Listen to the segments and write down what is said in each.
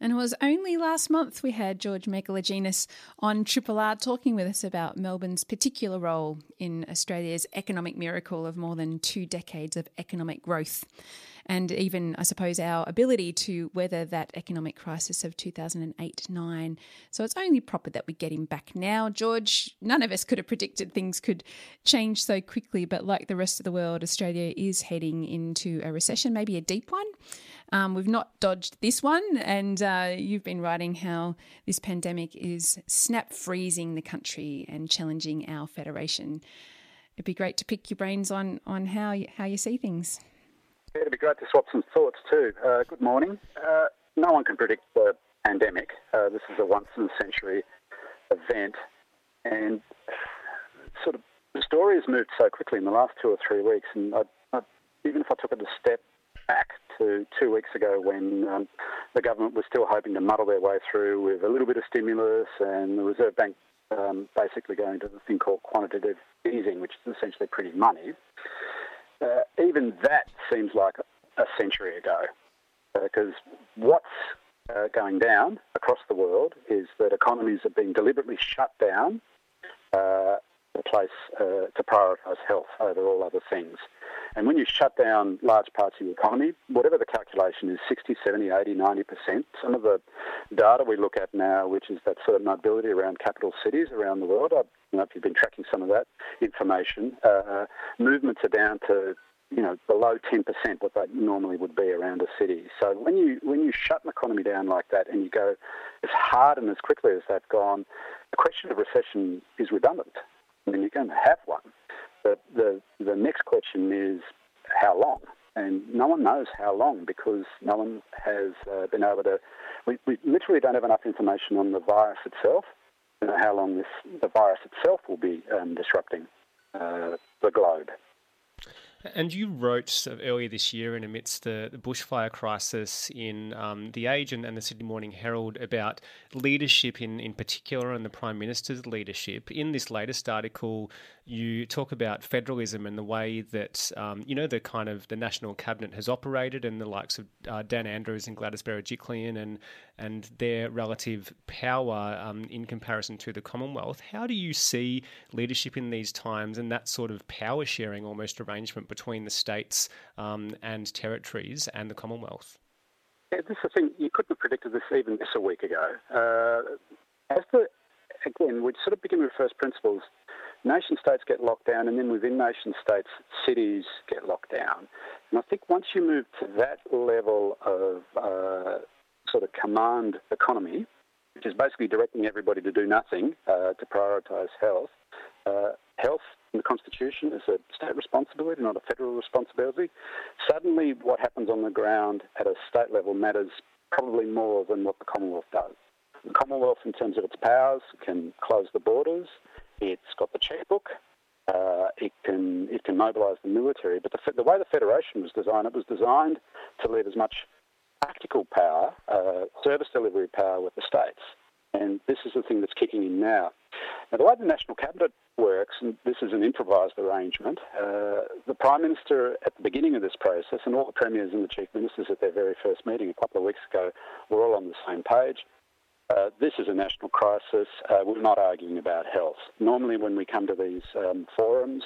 And it was only last month we had George Megalogenis on Triple R talking with us about Melbourne's particular role in Australia's economic miracle of more than two decades of economic growth and even, I suppose, our ability to weather that economic crisis of 2008 9. So it's only proper that we get him back now. George, none of us could have predicted things could change so quickly, but like the rest of the world, Australia is heading into a recession, maybe a deep one. Um, we've not dodged this one, and uh, you've been writing how this pandemic is snap freezing the country and challenging our federation. It'd be great to pick your brains on on how you, how you see things. It'd be great to swap some thoughts too. Uh, good morning. Uh, no one can predict the pandemic. Uh, this is a once in a century event, and sort of the story has moved so quickly in the last two or three weeks. And I, I, even if I took it a step back to two weeks ago when um, the government was still hoping to muddle their way through with a little bit of stimulus and the Reserve Bank um, basically going to the thing called quantitative easing, which is essentially printing money. Uh, even that seems like a century ago, because uh, what's uh, going down across the world is that economies are being deliberately shut down uh, place uh, to prioritise health over all other things. And when you shut down large parts of the economy, whatever the calculation is, 60, 70, 80, 90%, some of the data we look at now, which is that sort of mobility around capital cities around the world, I don't know if you've been tracking some of that information, uh, movements are down to you know below 10% what they normally would be around a city. So when you when you shut an economy down like that and you go as hard and as quickly as they've gone, the question of recession is redundant. Mean, you're going to have one. But the, the next question is how long? And no one knows how long because no one has uh, been able to. We, we literally don't have enough information on the virus itself, you know, how long this the virus itself will be um, disrupting uh, the globe. And you wrote earlier this year, in amidst the, bushfire crisis in um, The Age and, and, the Sydney Morning Herald, about leadership in, in particular and the Prime Minister's leadership. In this latest article, you talk about federalism and the way that um, you know the kind of the national cabinet has operated, and the likes of uh, Dan Andrews and Gladys Berejiklian, and and their relative power um, in comparison to the Commonwealth. How do you see leadership in these times and that sort of power sharing almost arrangement between the states um, and territories and the Commonwealth? Yeah, this is the thing. You couldn't have predicted this even just a week ago. Uh, as the again, we sort of begin with first principles nation states get locked down, and then within nation states, cities get locked down. And I think once you move to that level of uh, sort of command economy, which is basically directing everybody to do nothing uh, to prioritise health, uh, health in the Constitution is a state responsibility, not a federal responsibility. Suddenly, what happens on the ground at a state level matters probably more than what the Commonwealth does. The Commonwealth, in terms of its powers, can close the borders, it's got the checkbook. Uh, it can it can mobilise the military, but the, the way the federation was designed, it was designed to leave as much tactical power, uh, service delivery power with the states. And this is the thing that's kicking in now. Now, the way the National Cabinet works, and this is an improvised arrangement, uh, the Prime Minister at the beginning of this process, and all the Premiers and the Chief Ministers at their very first meeting a couple of weeks ago, were all on the same page. Uh, this is a national crisis. Uh, we're not arguing about health. Normally, when we come to these um, forums,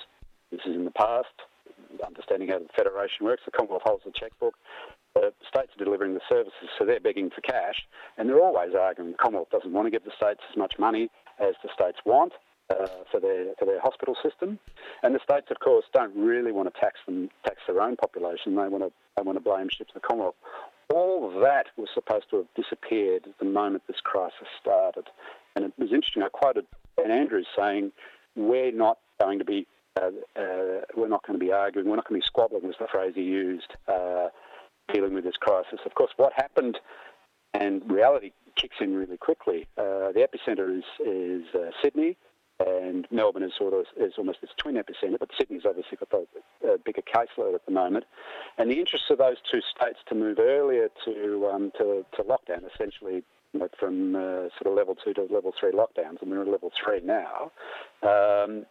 this is in the past, understanding how the federation works, the Commonwealth holds the checkbook. The states are delivering the services, so they're begging for cash, and they're always arguing the Commonwealth doesn't want to give the states as much money as the states want. Uh, for their for their hospital system, and the states, of course, don't really want to tax them tax their own population. They want to they want to blame ship to the Commonwealth all of that was supposed to have disappeared the moment this crisis started. And it was interesting. I quoted Dan Andrews saying, "We're not going to be, uh, uh, we're not going to be arguing. We're not going to be squabbling," was the phrase he used, uh, dealing with this crisis. Of course, what happened, and reality kicks in really quickly. Uh, the epicenter is is uh, Sydney and Melbourne is sort of is almost its twin epicenter, but Sydney's obviously got the uh, bigger caseload at the moment. And the interest of those two states to move earlier to um, to, to lockdown, essentially you know, from uh, sort of level two to level three lockdowns, and we're at level three now. Um,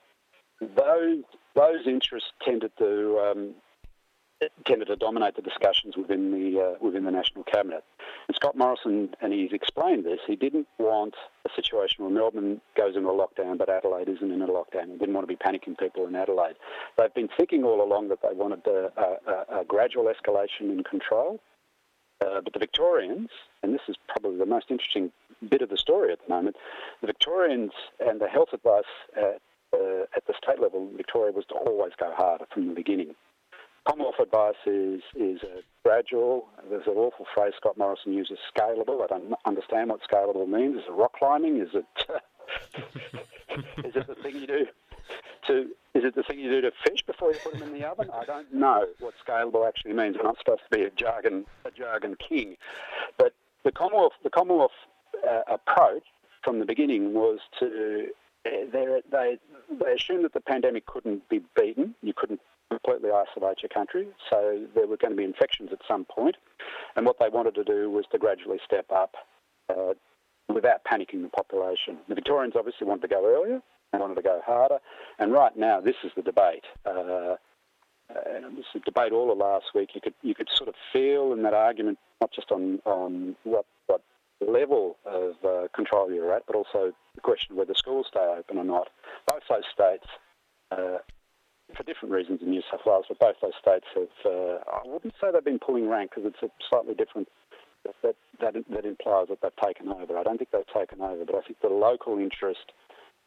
those those interests tended to um, tended to dominate the discussions within the uh, within the national cabinet. And Scott Morrison, and he's explained this, he didn't want a situation where Melbourne goes into a lockdown, but Adelaide isn't in a lockdown. He didn't want to be panicking people in Adelaide. They've been thinking all along that they wanted a, a, a gradual escalation in control. Uh, but the Victorians, and this is probably the most interesting bit of the story at the moment, the Victorians and the health advice at, uh, at the state level, Victoria was to always go harder from the beginning. Commonwealth advice is is gradual. There's an awful phrase Scott Morrison uses, scalable. I don't understand what scalable means. Is it rock climbing? Is it is it the thing you do to is it the thing you do to fish before you put them in the oven? I don't know what scalable actually means. I'm not supposed to be a jargon a jargon king, but the Commonwealth the Commonwealth uh, approach from the beginning was to uh, they they assumed that the pandemic couldn't be beaten. You couldn't completely isolate your country. So there were going to be infections at some point. point, and what they wanted to do was to gradually step up uh, without panicking the population. The Victorians obviously wanted to go earlier and wanted to go harder, and right now this is the debate. Uh, a debate all of last week. You could you could sort of feel in that argument not just on on what what level of uh, control you're at, but also the question of whether schools stay open or not. Both those states uh, different reasons in New South Wales, but both those states have, uh, I wouldn't say they've been pulling rank because it's a slightly different, that, that, that implies that they've taken over. I don't think they've taken over, but I think the local interest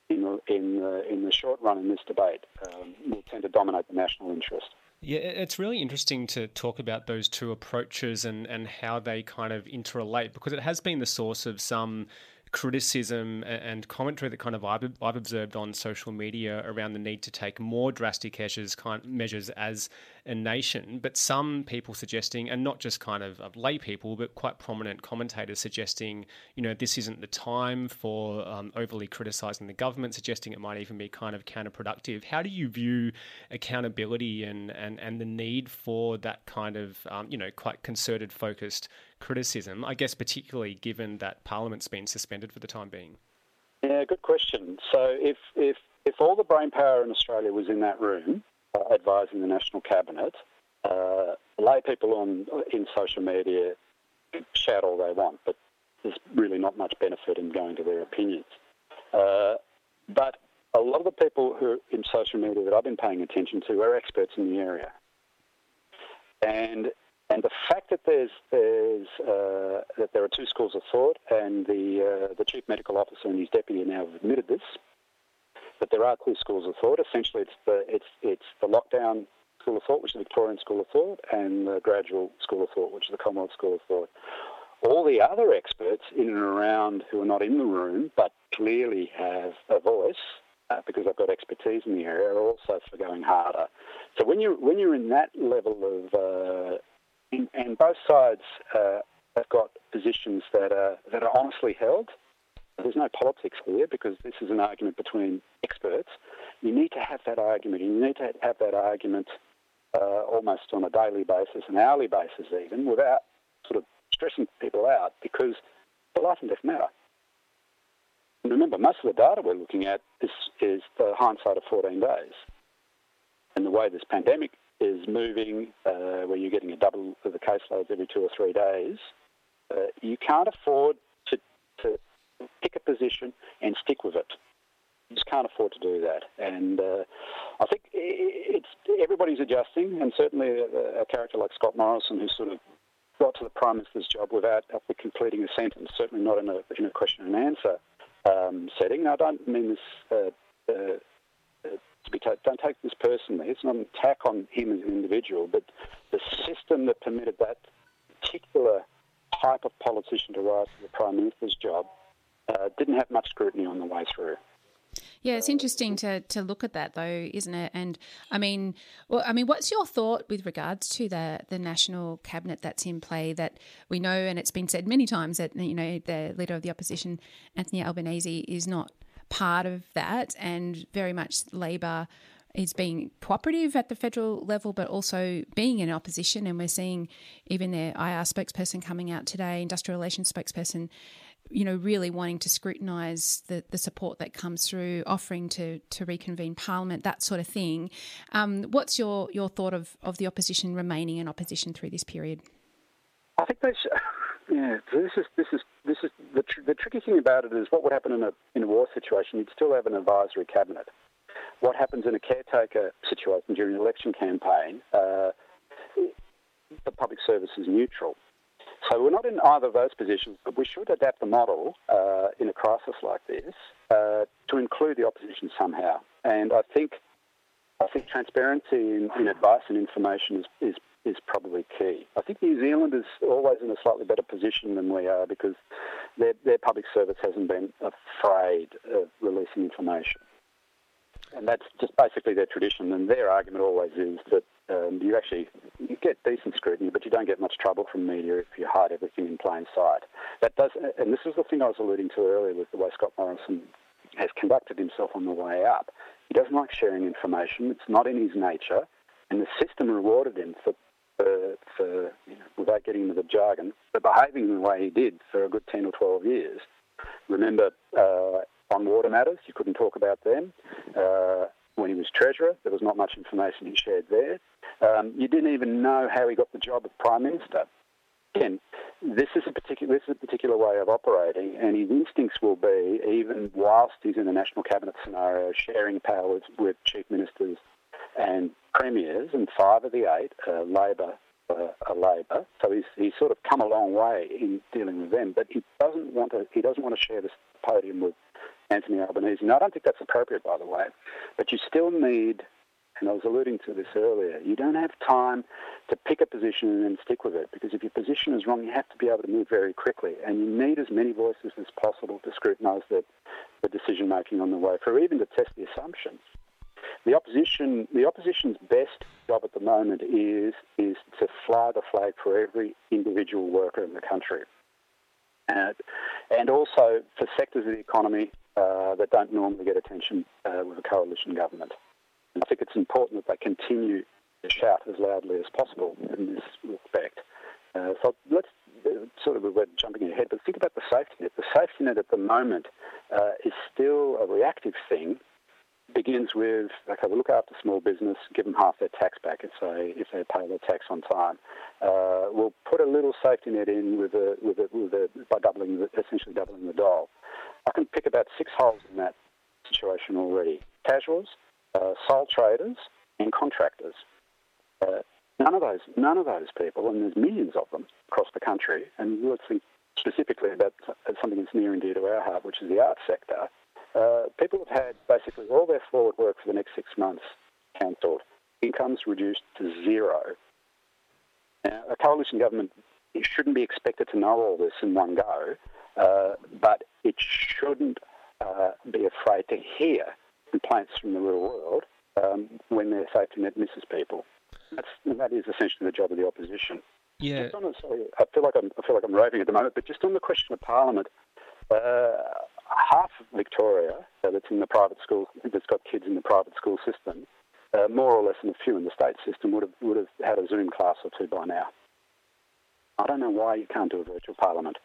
in the, in the, in the short run in this debate um, will tend to dominate the national interest. Yeah, it's really interesting to talk about those two approaches and, and how they kind of interrelate because it has been the source of some criticism and commentary that kind of I've, I've observed on social media around the need to take more drastic measures, measures as a nation. But some people suggesting, and not just kind of, lay people, but quite prominent commentators suggesting, you know, this isn't the time for um, overly criticising the government, suggesting it might even be kind of counterproductive. How do you view accountability and and and the need for that kind of, um, you know, quite concerted, focused criticism, I guess, particularly given that Parliament's been suspended for the time being? Yeah, good question. So if, if, if all the brain power in Australia was in that room advising the National Cabinet, uh, lay people on in social media shout all they want, but there's really not much benefit in going to their opinions. Uh, but a lot of the people who are in social media that I've been paying attention to are experts in the area. And and the fact that there's, there's uh, that there are two schools of thought, and the uh, the chief medical officer and his deputy now have admitted this, that there are two schools of thought. Essentially, it's the it's it's the lockdown school of thought, which is the Victorian school of thought, and the gradual school of thought, which is the Commonwealth school of thought. All the other experts in and around who are not in the room but clearly have a voice uh, because they've got expertise in the area are also for going harder. So when you when you're in that level of uh, and, and both sides uh, have got positions that are that are honestly held. There's no politics here because this is an argument between experts. You need to have that argument. You need to have that argument uh, almost on a daily basis, an hourly basis, even without sort of stressing people out because the life and death matter. And remember, most of the data we're looking at is, is the hindsight of 14 days. And the way this pandemic is moving, uh, where you're getting a double of the caseloads every two or three days, uh, you can't afford to, to pick a position and stick with it. You just can't afford to do that. And uh, I think it's everybody's adjusting, and certainly a, a, character like Scott Morrison, who sort of got to the Prime Minister's job without completing a sentence, certainly not in a, in a question and answer um, setting. Now, I don't mean this uh, uh, to be taken. Don't take this personally. It's not an attack on him as an individual, but the system that permitted that particular type of politician to rise to the Prime Minister's job uh, didn't have much scrutiny on the way through. Yeah, it's interesting to to look at that though, isn't it? And I mean, well, I mean, what's your thought with regards to the the national cabinet that's in play? That we know, and it's been said many times that you know the leader of the opposition, Anthony Albanese, is not part of that, and very much Labor is being cooperative at the federal level, but also being in opposition. And we're seeing even their IR spokesperson coming out today, industrial relations spokesperson, you know, really wanting to scrutinise the, the support that comes through, offering to to reconvene Parliament, that sort of thing. Um, what's your your thought of, of the opposition remaining in opposition through this period? I think they should. Yeah, this is this is this is the tr- the tricky thing about it is what would happen in a in a war situation. You'd still have an advisory cabinet. What happens in a caretaker situation during an election campaign? Uh, the public service is neutral. So we're not in either of those positions, but we should adapt the model uh, in a crisis like this uh, to include the opposition somehow. And I think I think transparency in, in advice and information is, is is probably key. I think New Zealand is always in a slightly better position than we are because their, their public service hasn't been afraid of releasing information. And that's just basically their tradition. And their argument always is that um, you actually you get decent scrutiny, but you don't get much trouble from media if you hide everything in plain sight. That does, and this is the thing I was alluding to earlier with the way Scott Morrison has conducted himself on the way up. He doesn't like sharing information. It's not in his nature, and the system rewarded him for for, for you know, without getting into the jargon, for behaving the way he did for a good 10 or 12 years. Remember, uh, on water matters, you couldn't talk about them. Uh, when he was treasurer, there was not much information he shared there. Um, you didn't even know how he got the job of prime minister. Again, this is a particular this is a particular way of operating, and his instincts will be, even whilst he's in a national cabinet scenario, sharing power with, chief ministers and premiers, and five of the eight are Labor uh, are Labor. So he's he's sort of come a long way in dealing with them, but he doesn't want to he doesn't want to share this podium with Anthony Albanese. Now I don't think that's appropriate, by the way, but you still need. And I was alluding to this earlier. You don't have time to pick a position and then stick with it because if your position is wrong, you have to be able to move very quickly. And you need as many voices as possible to scrutinise the, the decision making on the way through, even to test the assumptions the opposition, the opposition's best job at the moment is is to fly the flag for every individual worker in the country, and, and also for sectors of the economy uh, that don't normally get attention uh, with a coalition government. I think it's important that they continue to shout as loudly as possible in this respect. Uh, so let's uh, sort of we're jumping ahead, but think about the safety net. The safety net at the moment uh, is still a reactive thing begins with okay, we'll look after small business, give them half their tax back if they if they pay their tax on time. Uh, we'll put a little safety net in with a, with a, with a, by doubling the, essentially doubling the dole. I can pick about six holes in that situation already: casuals, uh, sole traders, and contractors. Uh, none of those none of those people, and there's millions of them across the country. And let's think specifically about something that's near and dear to our heart, which is the art sector. Uh, people have had basically all their forward work for the next six months cancelled. Incomes reduced to zero. Now, a coalition government shouldn't be expected to know all this in one go, uh, but it shouldn't uh, be afraid to hear complaints from the real world um, when their safety net misses people. That's, that is essentially the job of the opposition. Yeah. A, sorry, I feel like I'm I feel like I'm raving at the moment, but just on the question of Parliament, uh, half of Victoria uh, that's in the private school, that's got kids in the private school system, uh, more or less, and a few in the state system would have would have had a Zoom class or two by now. I don't know why you can't do a virtual parliament.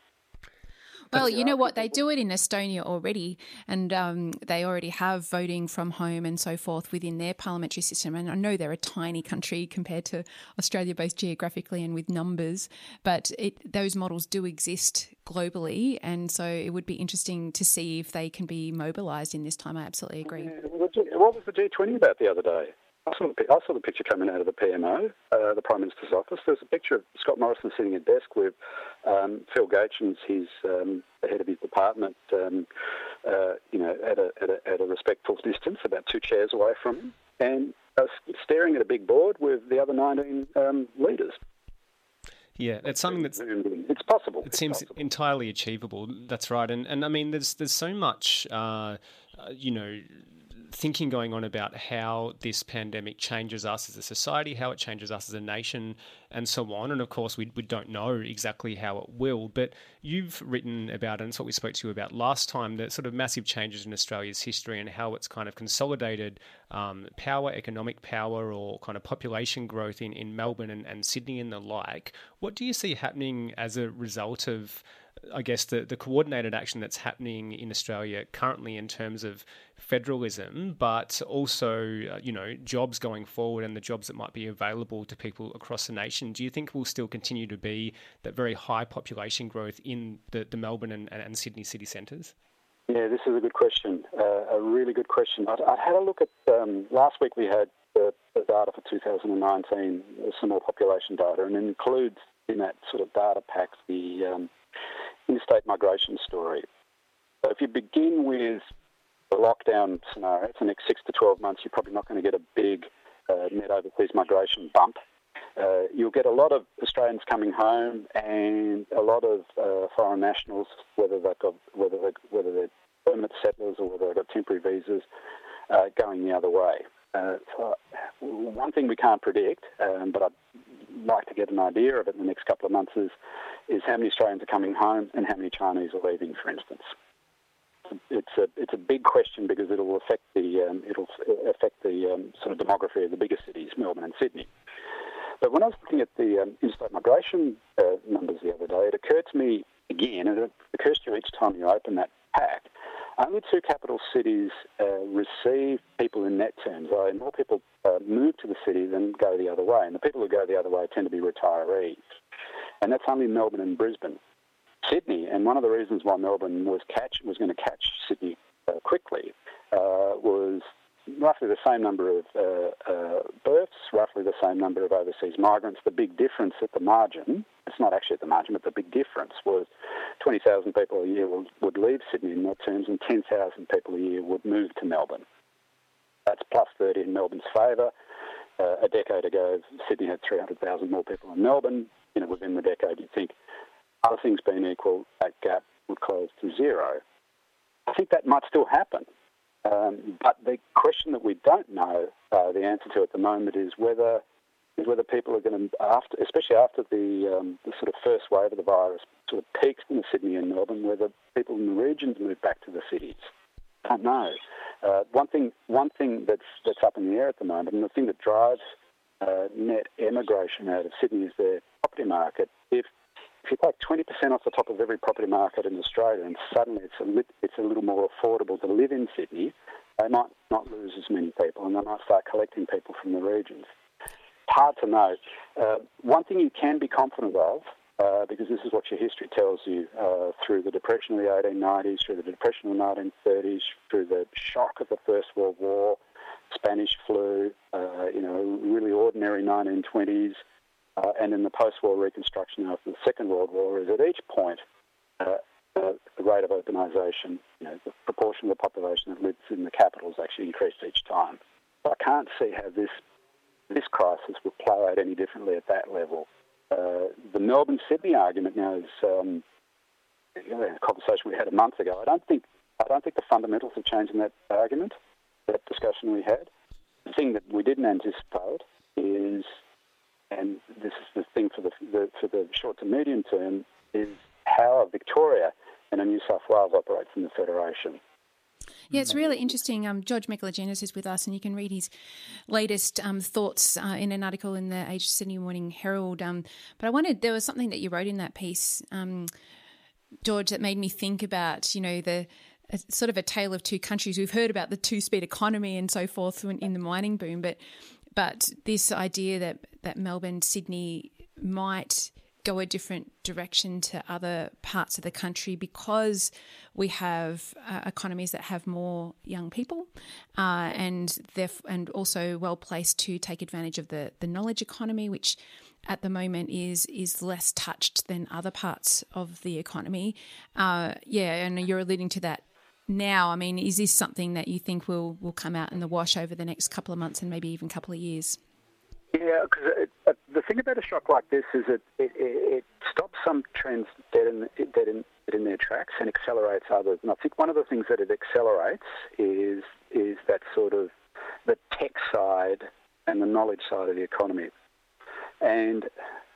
Well, you know what? They do it in Estonia already, and um, they already have voting from home and so forth within their parliamentary system. And I know they're a tiny country compared to Australia, both geographically and with numbers, but it, those models do exist globally. And so it would be interesting to see if they can be mobilised in this time. I absolutely agree. What was the G20 about the other day? I saw, the, I saw the picture coming out of the PMO, uh, the Prime Minister's office. There's a picture of Scott Morrison sitting at a desk with um, Phil Gaetjens, his um, the head of his department, um, uh, you know, at a, at a, at a respectful distance, about two chairs away from him, and uh, staring at a big board with the other 19 um, leaders. Yeah, it's something that's it's possible. It seems possible. entirely achievable. That's right, and and I mean, there's there's so much, uh, uh you know thinking going on about how this pandemic changes us as a society, how it changes us as a nation, and so on. And of course, we, we don't know exactly how it will, but you've written about, and it's what we spoke to you about last time, the sort of massive changes in Australia's history and how it's kind of consolidated um, power, economic power, or kind of population growth in, in Melbourne and, and Sydney and the like. What do you see happening as a result of? I guess the, the coordinated action that's happening in Australia currently in terms of federalism, but also uh, you know jobs going forward and the jobs that might be available to people across the nation. Do you think we'll still continue to be that very high population growth in the, the Melbourne and, and Sydney city centres? Yeah, this is a good question. Uh, a really good question. I, I had a look at um, last week. We had the, the, data for 2019, some more population data, and it includes in that sort of data pack the um, interstate migration story. So if you begin with the lockdown scenario for the next six to 12 months, you're probably not going to get a big uh, net overseas migration bump. Uh, you'll get a lot of Australians coming home and a lot of uh, foreign nationals, whether they've got whether they whether they're permanent settlers or whether they've got temporary visas, uh, going the other way. Uh, so one thing we can't predict, um, but I'd like to get an idea of it in the next couple of months is is how many Australians are coming home and how many Chinese are leaving, for instance it's a it's a big question because it'll affect the um, it'll affect the um, sort of demography of the bigger cities, Melbourne and Sydney. But when I was looking at the um, interstate migration uh, numbers the other day, it occurred to me again, and it occurs to you each time you open that pack. Only two capital cities uh, receive people in net terms. I more people uh, move to the city than go the other way, and the people who go the other way tend to be retirees. And that's only Melbourne and Brisbane. Sydney, and one of the reasons why Melbourne was catch was going to catch Sydney uh, quickly uh, was roughly the same number of uh, uh, births, roughly the same number of overseas migrants. The big difference at the margin, it's not actually at the margin, but the big difference was 20,000 people a year would, would leave Sydney in net terms and 10,000 people a year would move to Melbourne. That's plus 30 in Melbourne's favour. Uh, a decade ago, Sydney had 300,000 more people in Melbourne. You know, within the decade, you'd think other things being equal, that gap would close to zero. I think that might still happen. Um, but the question that we don't know uh, the answer to at the moment is whether is whether people are going to, especially after the, um, the sort of first wave of the virus sort of peaks in Sydney and Melbourne, whether people in the regions move back to the cities. I don't know. Uh, one thing, one thing that's that's up in the air at the moment, and the thing that drives uh, net emigration out of Sydney is their property market. If if you take 20% off the top of every property market in Australia and suddenly it's a, li- it's a little more affordable to live in Sydney, they might not lose as many people and they might start collecting people from the regions. Hard to know. Uh, one thing you can be confident of, uh, because this is what your history tells you uh, through the Depression of the 1890s, through the Depression of the 1930s, through the shock of the First World War, Spanish flu, uh, you know, really ordinary 1920s, uh, and in the post-war reconstruction after the Second World War is at each point uh, uh, the rate of urbanisation, you know, the proportion of the population that lives in the capitals actually increased each time. I can't see how this this crisis will play out any differently at that level. Uh, the Melbourne Sydney argument now is um, you know, a conversation we had a month ago. I don't think I don't think the fundamentals have changed in that argument, that discussion we had. The thing that we didn't anticipate is and this is the thing for the, the, for the short to medium term, is how Victoria and New South Wales operates in the Federation. Yeah, it's really interesting. Um, George Megalogenis is with us, and you can read his latest um, thoughts uh, in an article in the Age Sydney Morning Herald. Um, but I wanted, there was something that you wrote in that piece, um, George, that made me think about, you know, the sort of a tale of two countries. We've heard about the two speed economy and so forth in, in the mining boom, but but this idea that that Melbourne, Sydney might go a different direction to other parts of the country because we have uh, economies that have more young people uh, and and also well placed to take advantage of the, the knowledge economy, which at the moment is is less touched than other parts of the economy. Uh, yeah, and you're alluding to that now. I mean, is this something that you think will will come out in the wash over the next couple of months and maybe even a couple of years? Yeah, because uh, the thing about a shock like this is it, it, it stops some trends dead in, dead, in, dead in their tracks and accelerates others. And I think one of the things that it accelerates is is that sort of the tech side and the knowledge side of the economy. And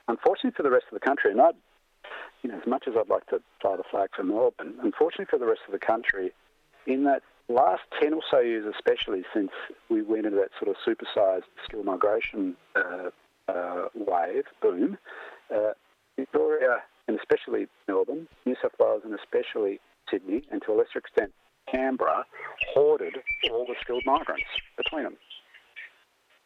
unfortunately for the rest of the country, and I, you know, as much as I'd like to fly the flag for Melbourne, unfortunately for the rest of the country, in that last 10 or so years, especially since we went into that sort of supersized skill migration uh, uh, wave, boom, uh, Victoria and especially Melbourne, New South Wales and especially Sydney, and to a lesser extent Canberra, hoarded all the skilled migrants between them.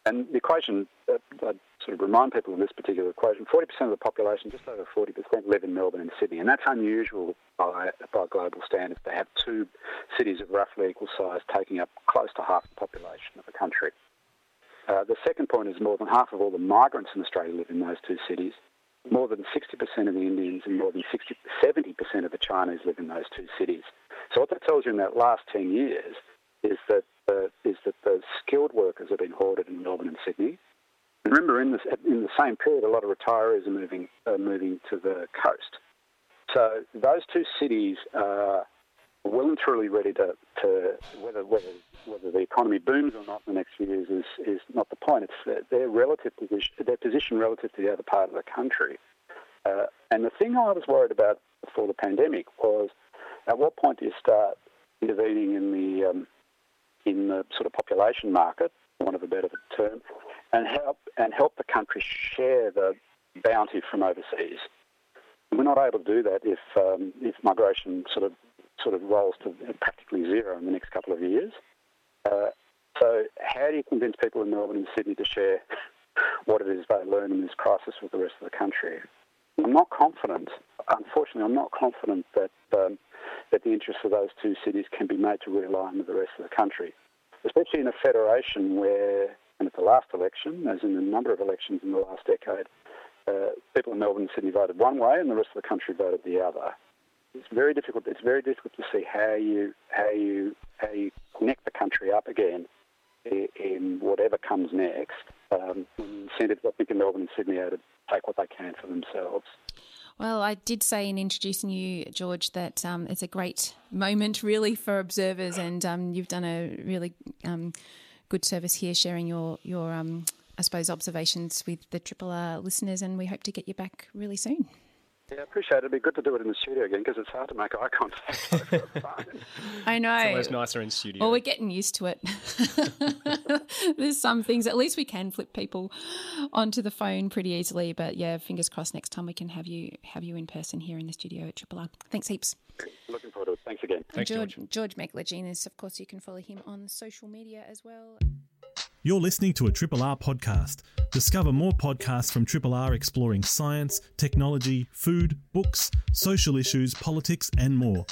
And the equation, uh, I'd sort of remind people of this particular equation 40% of the population, just over 40%, live in Melbourne and Sydney. And that's unusual by, by global standards to have two cities of roughly equal size taking up close to half the population of the country. Uh, the second point is more than half of all the migrants in Australia live in those two cities. More than 60% of the Indians and more than 60, 70% of the Chinese live in those two cities. So what that tells you in that last 10 years is that uh, is that the skilled workers have been hoarded in Melbourne and Sydney. Remember, in, in the same period, a lot of retirees are moving uh, moving to the coast. So those two cities are well and truly ready to, to whether whether whether the economy booms or not in the next few years is, is not the point. It's their, relative position, their position relative to the other part of the country. Uh, and the thing I was worried about before the pandemic was, at what point do you start intervening in the um, in the sort of population market, want of a better term, and help and help the country share the bounty from overseas. We're not able to do that if um, if migration sort of sort of rolls to practically zero in the next couple of years. Uh, so, how do you convince people in Melbourne and Sydney to share what it is they learn in this crisis with the rest of the country? I'm not confident. Unfortunately, I'm not confident that um, that the interests of those two cities can be made to realign with the rest of the country, especially in a federation where, and at the last election, as in a number of elections in the last decade, uh, people in Melbourne and Sydney voted one way, and the rest of the country voted the other. It's very difficult. It's very difficult to see how you how you how you connect the country up again in, in whatever comes next. Um, incentives, I think, in Melbourne and Sydney are to take what they can for themselves. Well, I did say in introducing you, George, that um, it's a great moment really for observers, and um, you've done a really um, good service here, sharing your your um, I suppose observations with the Triple R listeners, and we hope to get you back really soon. Yeah, I appreciate it. It'd be good to do it in the studio again because it's hard to make eye contact. I know. It's always nicer in studio. Well, we're getting used to it. There's some things, at least we can flip people onto the phone pretty easily. But yeah, fingers crossed next time we can have you have you in person here in the studio at Triple R. Thanks heaps. Looking forward to it. Thanks again. Thanks, George, George. George Megalogenis, of course, you can follow him on social media as well. You're listening to a Triple R podcast. Discover more podcasts from Triple R exploring science, technology, food, books, social issues, politics, and more.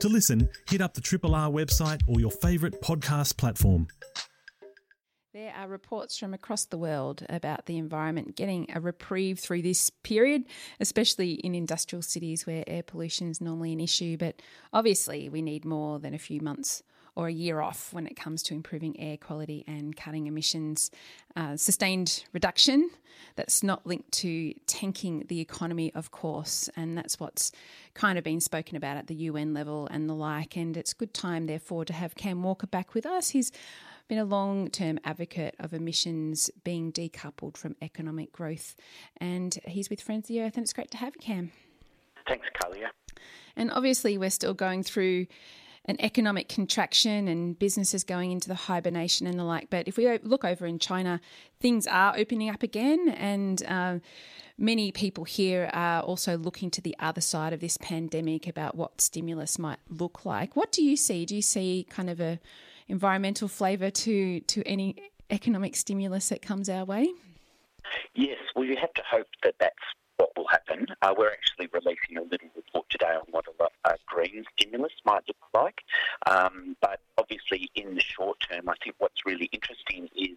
To listen, hit up the Triple R website or your favourite podcast platform. There are reports from across the world about the environment getting a reprieve through this period, especially in industrial cities where air pollution is normally an issue. But obviously, we need more than a few months or a year off when it comes to improving air quality and cutting emissions. Uh, sustained reduction that's not linked to tanking the economy, of course, and that's what's kind of been spoken about at the UN level and the like. And it's good time, therefore, to have Cam Walker back with us. He's been a long term advocate of emissions being decoupled from economic growth, and he's with Friends of the Earth, and it's great to have you, Cam. Thanks, Kalia. And obviously, we're still going through an economic contraction and businesses going into the hibernation and the like. But if we look over in China, things are opening up again, and uh, many people here are also looking to the other side of this pandemic about what stimulus might look like. What do you see? Do you see kind of a environmental flavour to to any economic stimulus that comes our way? Yes, we have to hope that that's what will happen. Uh, we're actually releasing a little report today on what a, a green stimulus might look like. Um, but obviously, in the short term, I think what's really interesting is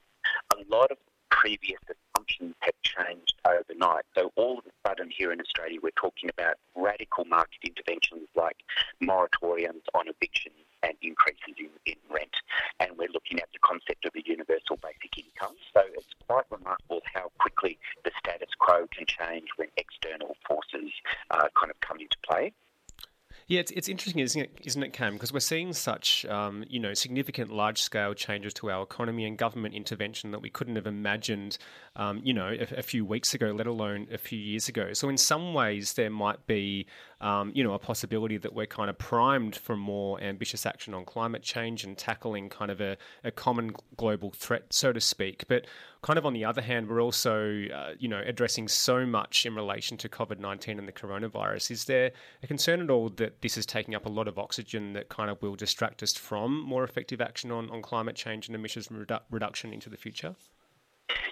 a lot of previous assumptions have changed overnight. So all of a sudden here in Australia, we're talking about radical market interventions like moratoriums on evictions and increases in, in rent. And we're looking at the concept of a universal basic income. So it's quite remarkable how quickly the status quo can change when external forces uh, kind of come into play. Yeah, it's, it's interesting, isn't it, isn't it Cam? Because we're seeing such, um, you know, significant large-scale changes to our economy and government intervention that we couldn't have imagined, um, you know, a, a, few weeks ago, let alone a few years ago. So in some ways, there might be, um, you know, a possibility that we're kind of primed for more ambitious action on climate change and tackling kind of a, a common global threat, so to speak. But kind of on the other hand, we're also, uh, you know, addressing so much in relation to COVID 19 and the coronavirus. Is there a concern at all that this is taking up a lot of oxygen that kind of will distract us from more effective action on, on climate change and emissions redu- reduction into the future?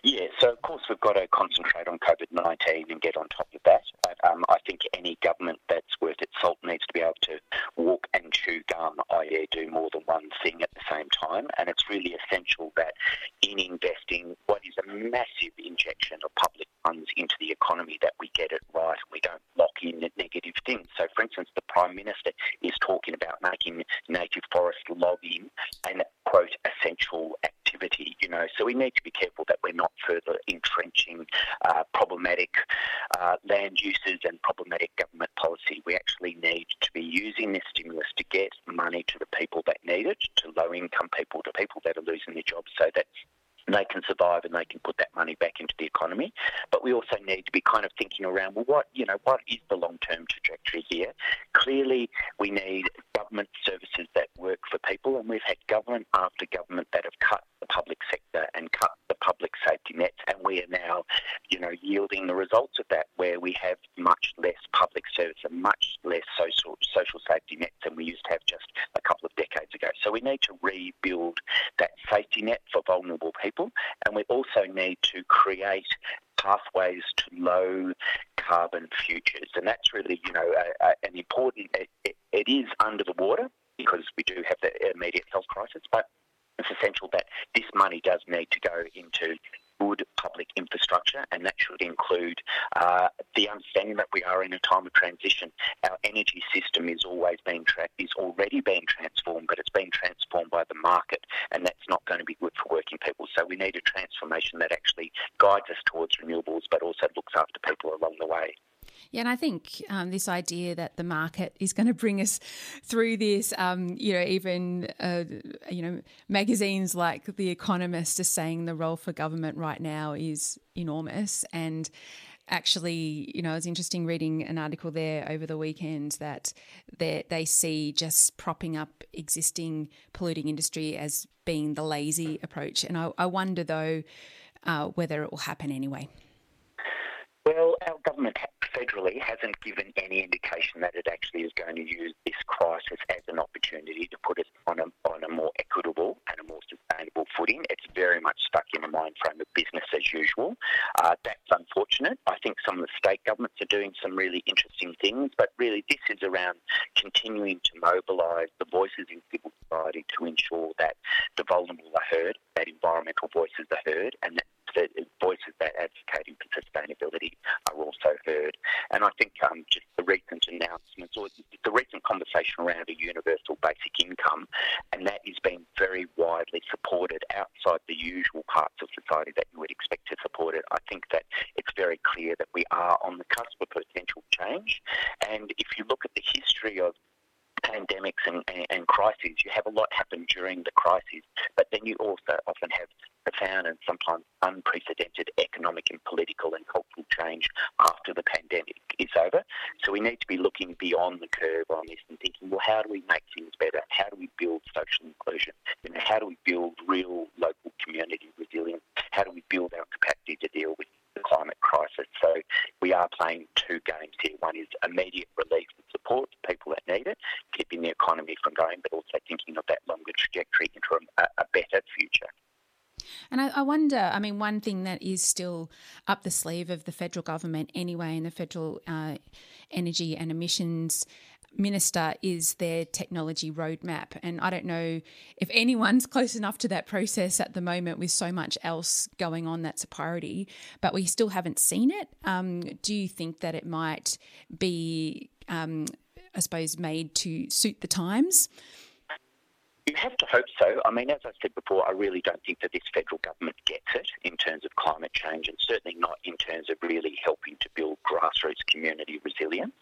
Yeah, so of course we've got to concentrate on COVID 19 and get on top of that. Um, I think any government that's worth its salt needs to be able to walk and chew gum, i.e., do more than one thing at the same time. And it's really essential that in investing massive injection of public funds into the economy, that we get it right and we don't lock in negative things. So, for instance, the Prime Minister is talking about making native forest logging an quote essential activity. You know, so we need to be careful that we're not further entrenching uh, problematic uh, land uses and problematic government policy. We actually need to be using this stimulus to get money to the people that need it, to low income people, to people that are losing their jobs, so that they can survive and they can put that money back into the economy. But we also need to be kind of thinking around, well, what you know, what is the long-term trajectory here? Clearly, we need government services that work for people, and we've had government after government that have cut the public sector and cut the public safety nets, and we are now, you know, yielding the results of that, where we have much less public service and much less social social safety nets than we used to have just a couple of decades ago. So we need to rebuild that safety net for vulnerable people, and we also need to create pathways to low carbon futures, and that's really, you know, a, a, an important. It, it is under the water because we do have the immediate health crisis, but it's essential that this money does need to go into good public infrastructure, and that should include uh, the understanding that we are in a time of transition. Our energy system is always being tra- is already being transformed, but it's being transformed by the market, and that's not going to be good for working people. A transformation that actually guides us towards renewables, but also looks after people along the way. Yeah, and I think um, this idea that the market is going to bring us through this, um, you know, even uh, you know, magazines like The Economist are saying the role for government right now is enormous, and actually, you know, it was interesting reading an article there over the weekend that they they see just propping up existing polluting industry as being the lazy approach, and I, I wonder though uh, whether it will happen anyway. Well, our government federally hasn't given any indication that it actually is going to use this crisis as an opportunity to put us on a, on a more equitable and a more sustainable footing. It's very much stuck in a mind frame of business as usual. Uh, that's unfortunate. I think some of the state governments are doing some really interesting things, but really this is around continuing to mobilise the voices in civil society to ensure that the vulnerable are heard, that environmental voices are heard, and that the voices that advocating for sustainability are also heard. And I think um, just the recent announcements or the recent conversation around a universal basic income, and that is being very widely supported outside the usual parts of society that you would expect to support it. I think that it's very clear that we are on the cusp of potential change. And if you look at the history of pandemics and, and, and, crises, you have a lot happen during the crises, but then you also often have profound and sometimes unprecedented economic and political and cultural change after the pandemic is over. So we need to be looking beyond the curve on this and thinking, well, how do we make things better? How do we build social inclusion? You know, how do we build real local community resilience? How do we build our capacity to deal with the climate crisis? So we are playing two games here. One is immediate relief and support to people that need it, keeping the economy from going, but also thinking of that longer trajectory into a, a better future. And I, wonder, I mean, one thing that is still up the sleeve of the federal government anyway, in the federal uh, energy and emissions minister is their technology roadmap. And I don't know if anyone's close enough to that process at the moment with so much else going on that's a priority, but we still haven't seen it. Um, do you think that it might be, um, I suppose, made to suit the times? Have to hope so. I mean, as I said before, I really don't think that this federal government gets it in terms of climate change and certainly not in terms of really helping to build grassroots community resilience.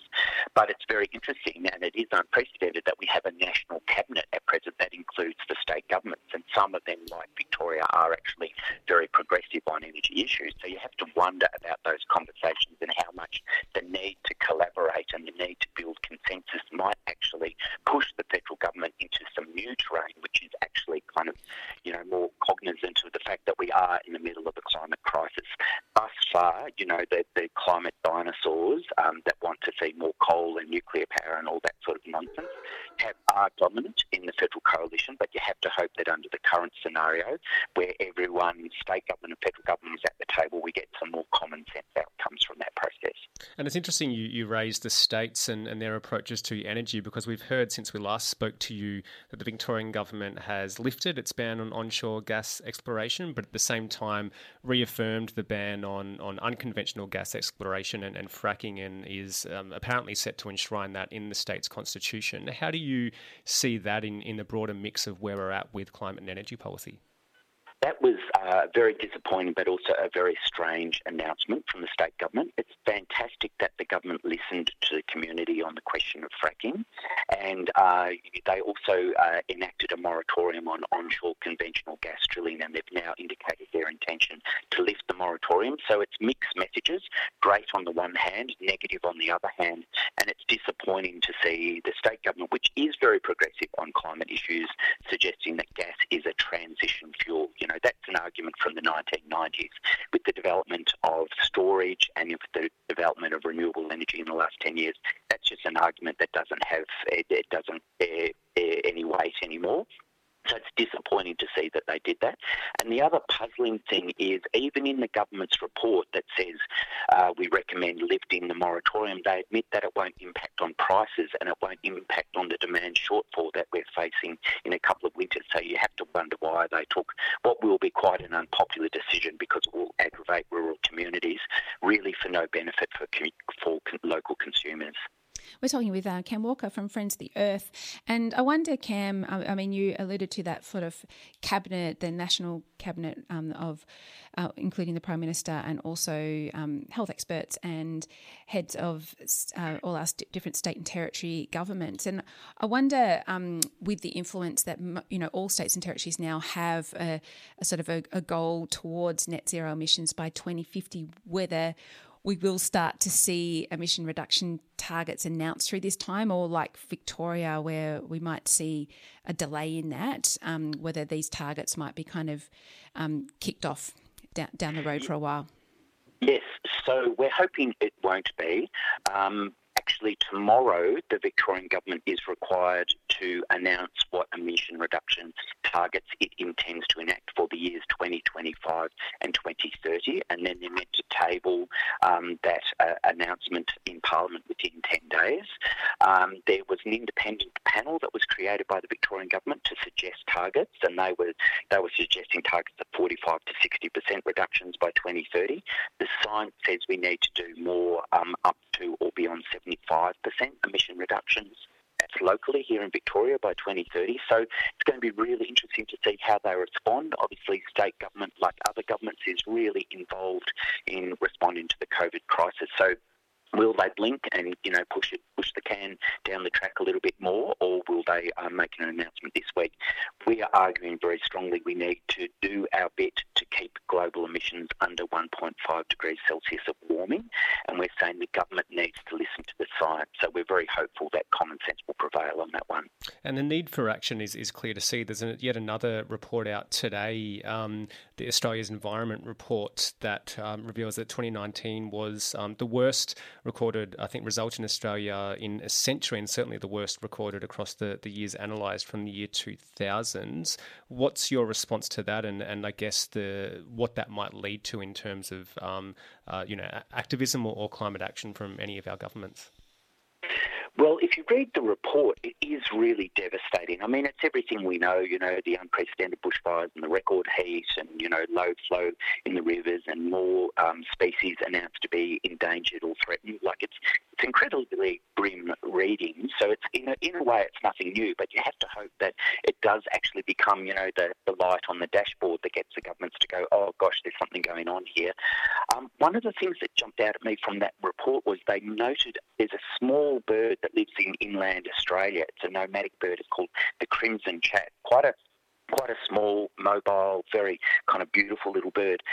But it's very interesting and it is unprecedented that we have a national cabinet at present that includes the state governments and some of them, like Victoria, are actually very progressive on energy issues. So you have to wonder about those conversations and how much the need to collaborate and the need to build consensus might actually push the federal government into some new terrain, which is actually kind of, you know, more cognizant of the fact that we are in the middle of a climate crisis. Thus far, you know, the, the climate dinosaurs um, that want to see more coal and nuclear power and all that sort of nonsense have, are dominant in the federal coalition, but you have to hope that under the current scenario, where everyone, state government and federal government is at the table, we get some more common sense outcomes from that process. And it's interesting you, you raised the states and, and their approaches to energy because we've heard since we last spoke to you that the Victorian government has lifted its ban on onshore gas exploration, but at the same time reaffirmed the ban on, on unconventional gas exploration and, and fracking and is um, apparently set to enshrine that in the state's constitution. How do you see that in, in the broader mix of where we're at with climate and energy policy? That was uh, very disappointing, but also a very strange announcement from the state government. It's fantastic that the government listened to the community on the question of fracking, and uh, they also uh, enacted a moratorium on onshore conventional gas drilling, and they've now indicated their intention to lift the moratorium. So it's mixed messages, great on the one hand, negative on the other hand, and it's disappointing to see the state government, which is very progressive on climate issues, suggesting that gas is a transition fuel. You know, that's an argument from the 1990s. With the development of storage and with the development of renewable energy in the last 10 years, that's just an argument that doesn't have, it, doesn't bear, bear any weight anymore. So it's disappointing to see that they did that. And the other puzzling thing is, even in the government's report that says uh, we recommend lifting the moratorium, they admit that it won't impact on prices and it won't impact on the demand shortfall that we're facing in a couple of winters. So you have to wonder why they took what will be quite an unpopular decision because it will aggravate rural communities, really for no benefit for, for local consumers. We're talking with uh, Cam Walker from Friends of the Earth. And I wonder, Cam, I, I mean, you alluded to that sort of cabinet, the national cabinet um, of, uh, including the Prime Minister and also um, health experts and heads of uh, all our st- different state and territory governments. And I wonder, um, with the influence that, you know, all states and territories now have a, a sort of a, a goal towards net zero emissions by 2050, whether we will start to see emission reduction targets announced through this time, or like Victoria, where we might see a delay in that, um, whether these targets might be kind of um, kicked off down, down the road for a while? Yes, so we're hoping it won't be. Um, actually tomorrow the Victorian government is required to announce what emission reduction targets it intends to enact for the years 2025 and 2030, and then they're meant to table um, that uh, announcement in Parliament within 10 days. Um, there was an independent panel that was created by the Victorian government to suggest targets, and they were they were suggesting targets of 45 to 60 percent reductions by 2030. The science says we need to do more um, up to or beyond 70 25% emission reductions. Locally here in Victoria by 2030. So it's going to be really interesting to see how they respond. Obviously, state government, like other governments, is really involved in responding to the COVID crisis. So will they blink and you know push it push the can down the track a little bit more or will they uh, make an announcement this week? We are arguing very strongly we need to do our bit to keep global emissions under 1.5 degrees celsius of warming and we're saying the government needs to listen to the science. So we're very hopeful that common sense will prevail on that one. And the need for action is, is clear to see. There's a, yet another report out today um, the australia's environment report that um, reveals that 2019 was um, the worst recorded, I think, result in Australia in a century, and certainly the worst recorded across the, the years analysed from the year 2000s. What's your response to that, and, and I guess the what that might lead to in terms of um, uh, you know activism or, or climate action from any of our governments? Well, if you read the report, it is really devastating. I mean, it's everything we know, you know, the unprecedented bushfires and the record heat and, you know, low flow in the rivers and more um, species announced to be endangered or threatened. Like, it's, it's incredibly grim reading. So it's in a, in a way it's nothing new, but you have to hope that it does actually become you know the, the light on the dashboard that gets the governments to go, oh gosh, there's something going on here. Um, one of the things that jumped out at me from that report was they noted there's a small bird that lives in inland Australia. It's a nomadic bird. It's called the crimson chat. Quite a quite a small, mobile, very kind of beautiful little bird.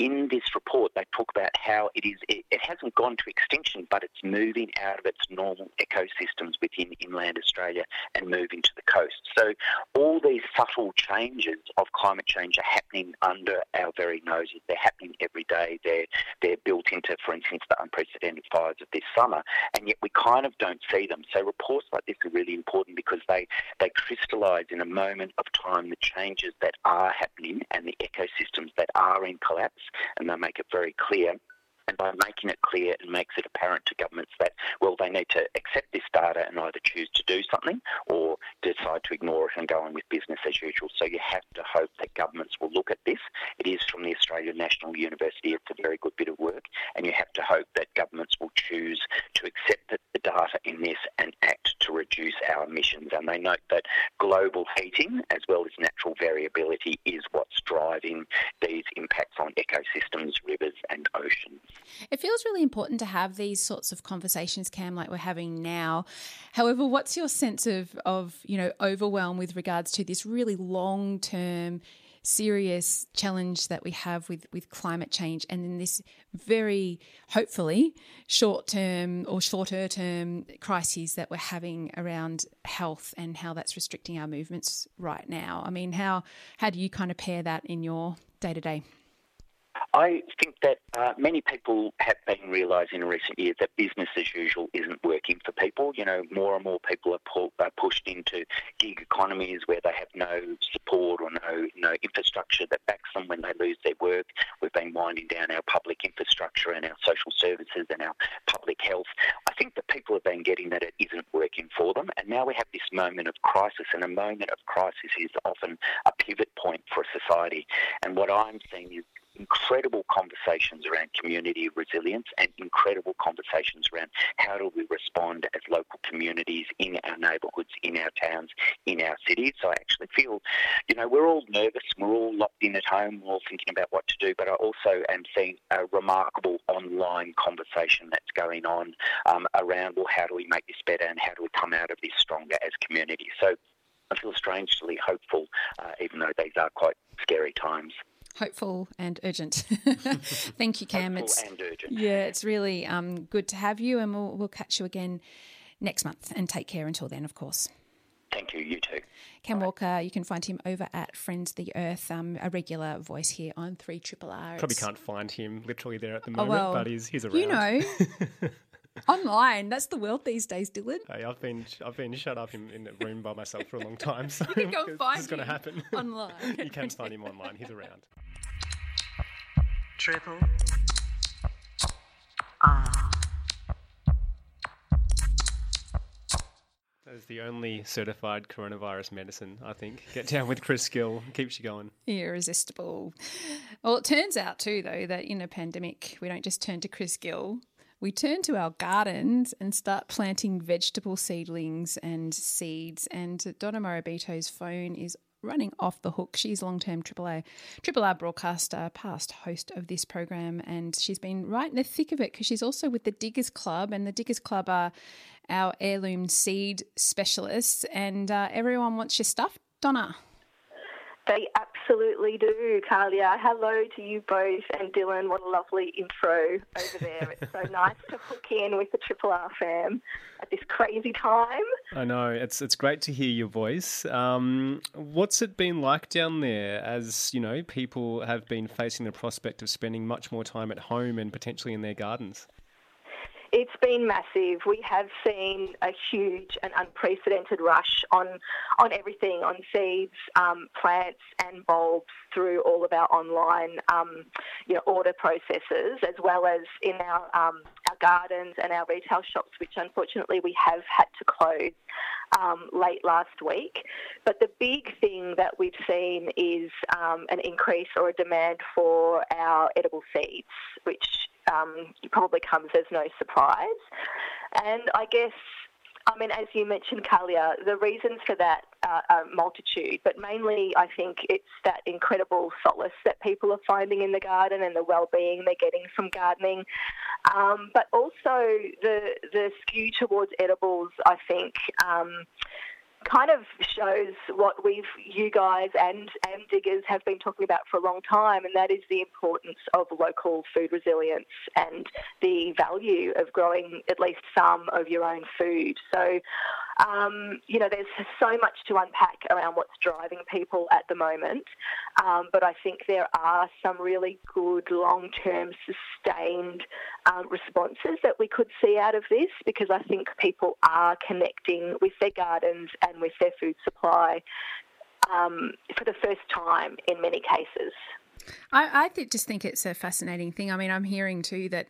In this report, they talk about how it is. It, it, hasn't gone to extinction, but it's moving out of its normal ecosystems within inland Australia and moving to the coast. So all these subtle changes of climate change are happening under our very noses. They're happening every day. They're they're built into, for instance, the unprecedented fires of this summer, and yet we kind of don't see them. So reports like this are really important because they they crystallise in a moment of time the changes that are happening and the ecosystems that are in collapse, and they make it very clear and by making it clear, it makes it apparent to governments that, well, they need to accept this data and either choose to do something or decide to ignore it and go on with business as usual. So you have to hope that governments will look at this. It is from the Australian National University. It's a very good bit of work. And you have to hope that governments will choose to accept the data in this and act to reduce our emissions. And they note that global heating as well as natural variability is what's driving these impacts on ecosystems, rivers, and oceans. It feels really important to have these sorts of conversations, Cam, like we're having now. However, what's your sense of, of you know, overwhelm with regards to this really long term serious challenge that we have with, with climate change and then this very hopefully short term or shorter term crises that we're having around health and how that's restricting our movements right now. I mean, how how do you kind of pair that in your day to day? I think that uh, many people have been realising in recent years that business as usual isn't working for people. You know, more and more people are, are, pushed into gig economies where they have no support or no no infrastructure that backs them when they lose their work. We've been winding down our public infrastructure and our social services and our public health. I think that people have been getting that it isn't working for them, and now we have this moment of crisis, and a moment of crisis is often a pivot point for a society. And what I'm seeing is incredible conversations around community resilience and incredible conversations around how do we respond as local communities in our neighbourhoods, in our towns, in our cities. So I actually feel, you know, we're all nervous, we're all locked in at home, we're all thinking about what to do, but I also am seeing a remarkable online conversation that's going on um, around, well, how do we make this better and how do we come out of this stronger as communities? So I feel strangely hopeful, uh, even though these are quite scary times hopeful and urgent. Thank you, Cam. Hopeful it's, and urgent. Yeah, it's really um, good to have you, and we'll, we'll catch you again next month. And take care until then, of course. Thank you. You too. Cam Bye. Walker, you can find him over at Friends the Earth, um, a regular voice here on 3 Triple R. Probably can't find him literally there at the moment, oh, well, but he's, he's around. You know. Online, that's the world these days, Dylan. Hey, I've been I've been shut up in, in a room by myself for a long time, so you can go find this is going to happen online. you can find him online. He's around. Triple R. That is the only certified coronavirus medicine, I think. Get down with Chris Gill, keeps you going. Irresistible. Well, it turns out too, though, that in a pandemic, we don't just turn to Chris Gill. We turn to our gardens and start planting vegetable seedlings and seeds. And Donna Morabito's phone is running off the hook. She's long term AAA, A, Triple R broadcaster, past host of this program, and she's been right in the thick of it because she's also with the Diggers Club, and the Diggers Club are our heirloom seed specialists, and uh, everyone wants your stuff, Donna. They absolutely do, Kalia. Hello to you both and Dylan. What a lovely intro over there. It's so nice to hook in with the Triple R fam at this crazy time. I know. It's it's great to hear your voice. Um, what's it been like down there as, you know, people have been facing the prospect of spending much more time at home and potentially in their gardens? It's been massive. We have seen a huge and unprecedented rush on on everything, on seeds, um, plants, and bulbs through all of our online, um, you know, order processes, as well as in our um, our gardens and our retail shops, which unfortunately we have had to close um, late last week. But the big thing that we've seen is um, an increase or a demand for our edible seeds, which um, probably comes as no surprise. And I guess I mean, as you mentioned, Kalia, the reasons for that uh, are multitude, but mainly I think it's that incredible solace that people are finding in the garden and the well-being they're getting from gardening, um, but also the the skew towards edibles. I think. Um, kind of shows what we've you guys and and diggers have been talking about for a long time, and that is the importance of local food resilience and the value of growing at least some of your own food. So um, you know, there's so much to unpack around what's driving people at the moment, um, but I think there are some really good long term sustained um, responses that we could see out of this because I think people are connecting with their gardens and with their food supply um, for the first time in many cases. I, I th- just think it's a fascinating thing. I mean, I'm hearing too that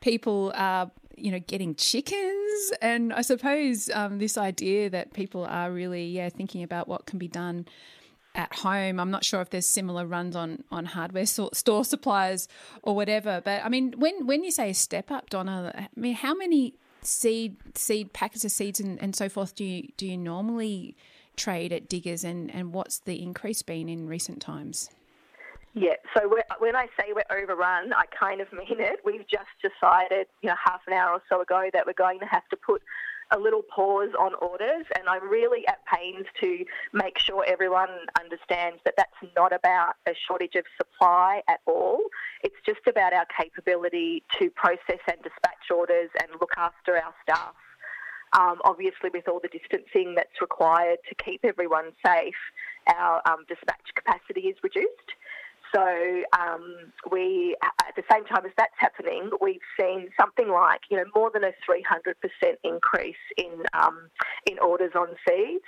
people are you know getting chickens and i suppose um, this idea that people are really yeah thinking about what can be done at home i'm not sure if there's similar runs on on hardware store suppliers or whatever but i mean when when you say step up donna i mean how many seed seed packets of seeds and, and so forth do you do you normally trade at diggers and and what's the increase been in recent times yeah, so when I say we're overrun, I kind of mean it. We've just decided, you know, half an hour or so ago that we're going to have to put a little pause on orders, and I'm really at pains to make sure everyone understands that that's not about a shortage of supply at all. It's just about our capability to process and dispatch orders and look after our staff. Um, obviously, with all the distancing that's required to keep everyone safe, our um, dispatch capacity is reduced. So um, we, at the same time as that's happening, we've seen something like you know more than a 300% increase in um, in orders on seeds.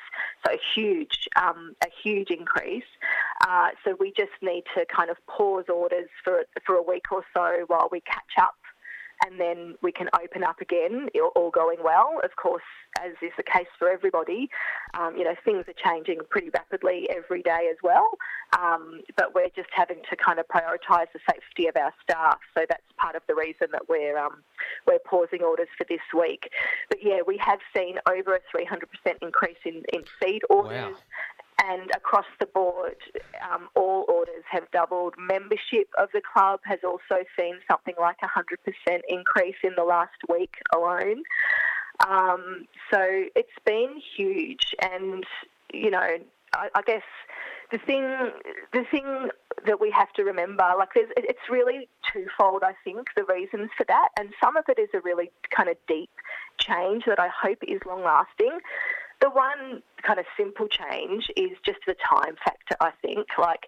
So a huge um, a huge increase. Uh, so we just need to kind of pause orders for for a week or so while we catch up and then we can open up again, all going well. Of course, as is the case for everybody, um, you know, things are changing pretty rapidly every day as well. Um, but we're just having to kind of prioritise the safety of our staff. So that's part of the reason that we're um, we're pausing orders for this week. But yeah, we have seen over a 300% increase in, in feed orders. Wow and across the board, um, all orders have doubled. Membership of the club has also seen something like a 100% increase in the last week alone. Um, so it's been huge, and you know, I, I guess the thing the thing that we have to remember like it's really twofold i think the reasons for that and some of it is a really kind of deep change that i hope is long lasting the one kind of simple change is just the time factor, I think. Like,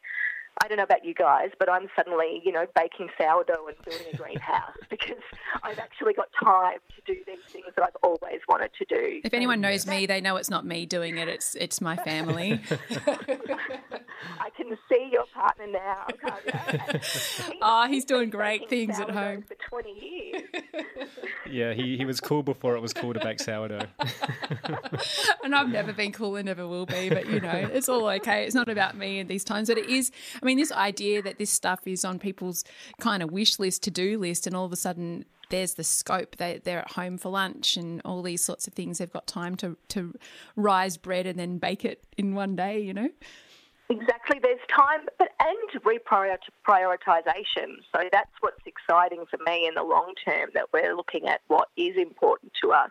I don't know about you guys, but I'm suddenly, you know, baking sourdough and building a greenhouse because I've actually got time to do these things that I've always wanted to do. If anyone knows me, they know it's not me doing it. It's it's my family. I can see your partner now. oh, he's doing great things at home for 20 years. yeah, he, he was cool before it was cool to bake sourdough. and I've never been cool and never will be, but you know, it's all okay. It's not about me in these times, but it is. I mean, this idea that this stuff is on people's kind of wish list, to do list, and all of a sudden there's the scope. They, they're at home for lunch and all these sorts of things. They've got time to, to rise bread and then bake it in one day, you know? Exactly, there's time, but and reprioritisation. So that's what's exciting for me in the long term. That we're looking at what is important to us.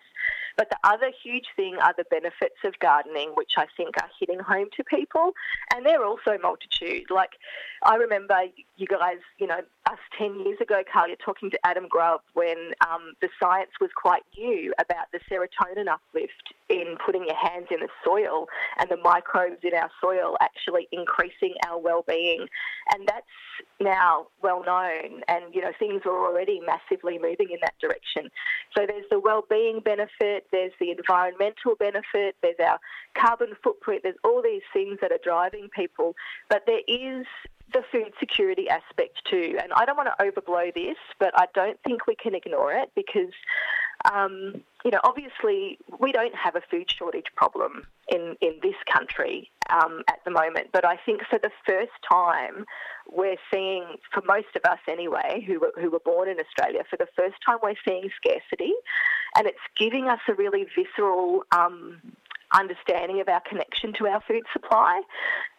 But the other huge thing are the benefits of gardening, which I think are hitting home to people, and they're also multitude. Like I remember you guys, you know, us 10 years ago, Carl, you're talking to Adam Grubb when um, the science was quite new about the serotonin uplift in putting your hands in the soil and the microbes in our soil actually increasing our well-being. And that's now well known and, you know, things are already massively moving in that direction. So there's the well-being benefit, there's the environmental benefit, there's our carbon footprint, there's all these things that are driving people. But there is the food security aspect too. And I don't want to overblow this, but I don't think we can ignore it because, um, you know, obviously we don't have a food shortage problem in, in this country um, at the moment. But I think for the first time, we're seeing, for most of us anyway, who were, who were born in Australia, for the first time we're seeing scarcity. And it's giving us a really visceral um, understanding of our connection to our food supply.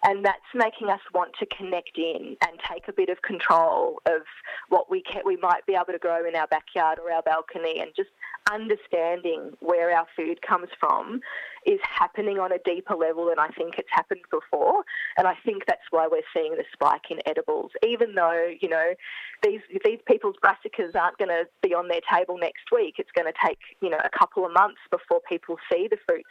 And that's making us want to connect in and take a bit of control of what we can, we might be able to grow in our backyard or our balcony and just understanding where our food comes from is happening on a deeper level than I think it's happened before. And I think that's why we're seeing the spike in edibles, even though, you know, these these people's brassicas aren't going to be on their table next week. It's going to take, you know, a couple of months before people see the fruits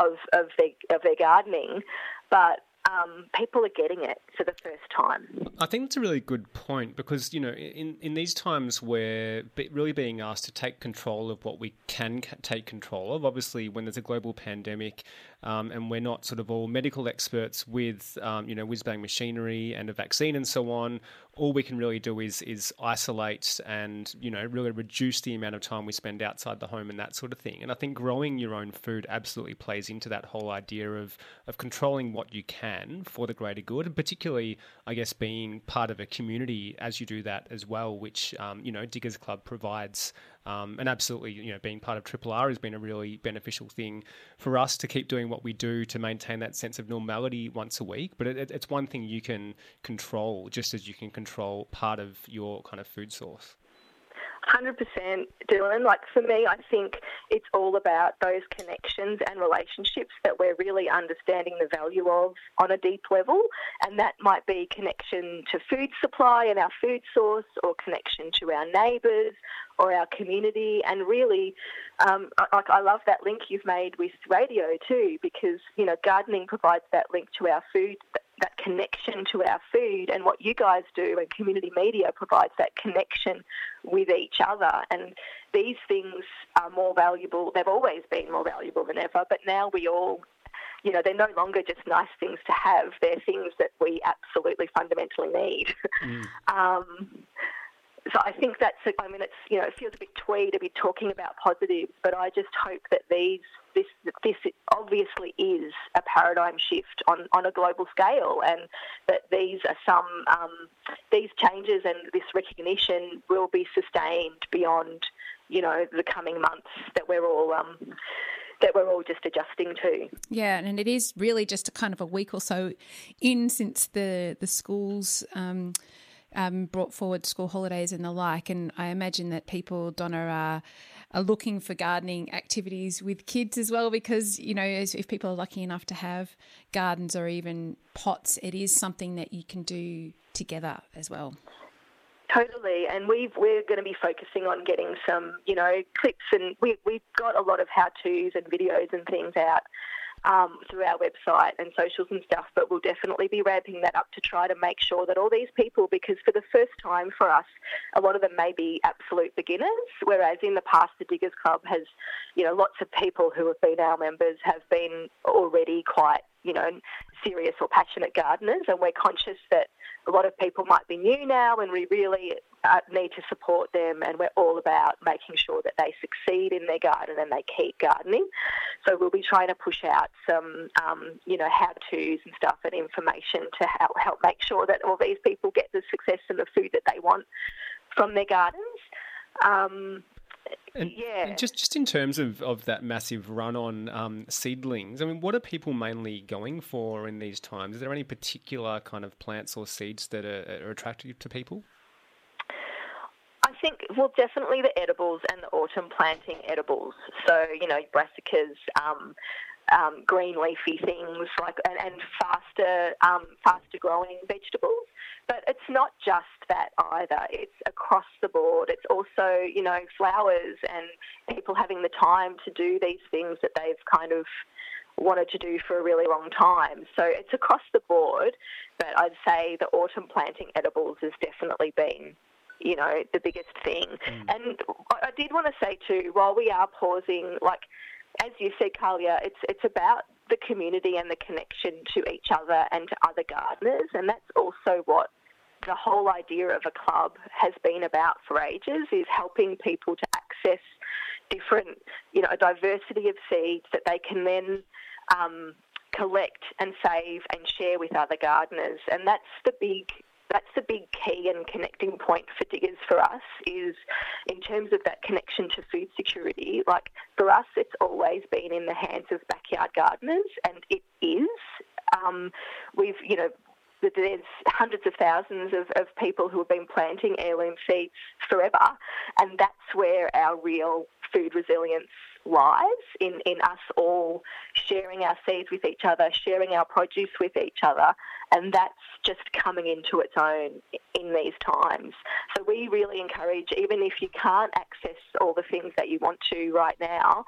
of, of, their, of their gardening. But um, people are getting it for the first time. I think that's a really good point because you know in in these times where really being asked to take control of what we can take control of, obviously when there's a global pandemic, um, and we're not sort of all medical experts with um, you know whiz bang machinery and a vaccine and so on. All we can really do is is isolate and you know really reduce the amount of time we spend outside the home and that sort of thing. And I think growing your own food absolutely plays into that whole idea of of controlling what you can for the greater good, and particularly I guess being part of a community as you do that as well, which um, you know Diggers Club provides um, and absolutely, you know, being part of Triple R has been a really beneficial thing for us to keep doing what we do to maintain that sense of normality once a week. But it, it's one thing you can control, just as you can control part of your kind of food source. 100% Dylan. Like for me, I think it's all about those connections and relationships that we're really understanding the value of on a deep level. And that might be connection to food supply and our food source, or connection to our neighbours or our community. And really, um, I, I love that link you've made with radio too, because, you know, gardening provides that link to our food that connection to our food and what you guys do and community media provides that connection with each other and these things are more valuable they've always been more valuable than ever but now we all you know they're no longer just nice things to have they're things that we absolutely fundamentally need mm. um, so I think that's, I mean, it's, you know, it feels a bit twee to be talking about positives, but I just hope that these, this, this obviously is a paradigm shift on, on a global scale and that these are some, um, these changes and this recognition will be sustained beyond, you know, the coming months that we're all, um, that we're all just adjusting to. Yeah, and it is really just a kind of a week or so in since the the schools um, um, brought forward school holidays and the like. And I imagine that people, Donna, are, are looking for gardening activities with kids as well, because, you know, if people are lucky enough to have gardens or even pots, it is something that you can do together as well. Totally, and we've, we're going to be focusing on getting some, you know, clips, and we, we've got a lot of how-tos and videos and things out um, through our website and socials and stuff, but we'll definitely be ramping that up to try to make sure that all these people, because for the first time for us, a lot of them may be absolute beginners, whereas in the past the Diggers Club has, you know, lots of people who have been our members have been already quite, you know, serious or passionate gardeners, and we're conscious that a lot of people might be new now, and we really uh, need to support them. And we're all about making sure that they succeed in their garden and they keep gardening. So we'll be trying to push out some, um, you know, how-tos and stuff and information to help help make sure that all these people get the success and the food that they want from their gardens. Um, and, yeah. Just just in terms of, of that massive run on um, seedlings, I mean, what are people mainly going for in these times? Is there any particular kind of plants or seeds that are, are attractive to people? I think, well, definitely the edibles and the autumn planting edibles. So, you know, brassicas, um, um, green leafy things like and, and faster um, faster growing vegetables. But it's not just that either. It's across the board. It's also you know flowers and people having the time to do these things that they've kind of wanted to do for a really long time. So it's across the board. But I'd say the autumn planting edibles has definitely been you know, the biggest thing. Mm. And I did want to say too, while we are pausing, like as you said, Kalia, it's it's about the community and the connection to each other and to other gardeners, and that's also what the whole idea of a club has been about for ages: is helping people to access different, you know, a diversity of seeds that they can then um, collect and save and share with other gardeners. And that's the big that's the big key and connecting point for diggers for us is in terms of that connection to food security. Like for us, it's always been in the hands of backyard gardeners, and it is. Um, we've, you know, there's hundreds of thousands of, of people who have been planting heirloom seeds forever, and that's where our real food resilience lies in, in us all sharing our seeds with each other, sharing our produce with each other, and that's just coming into its own in these times. So we really encourage, even if you can't access all the things that you want to right now,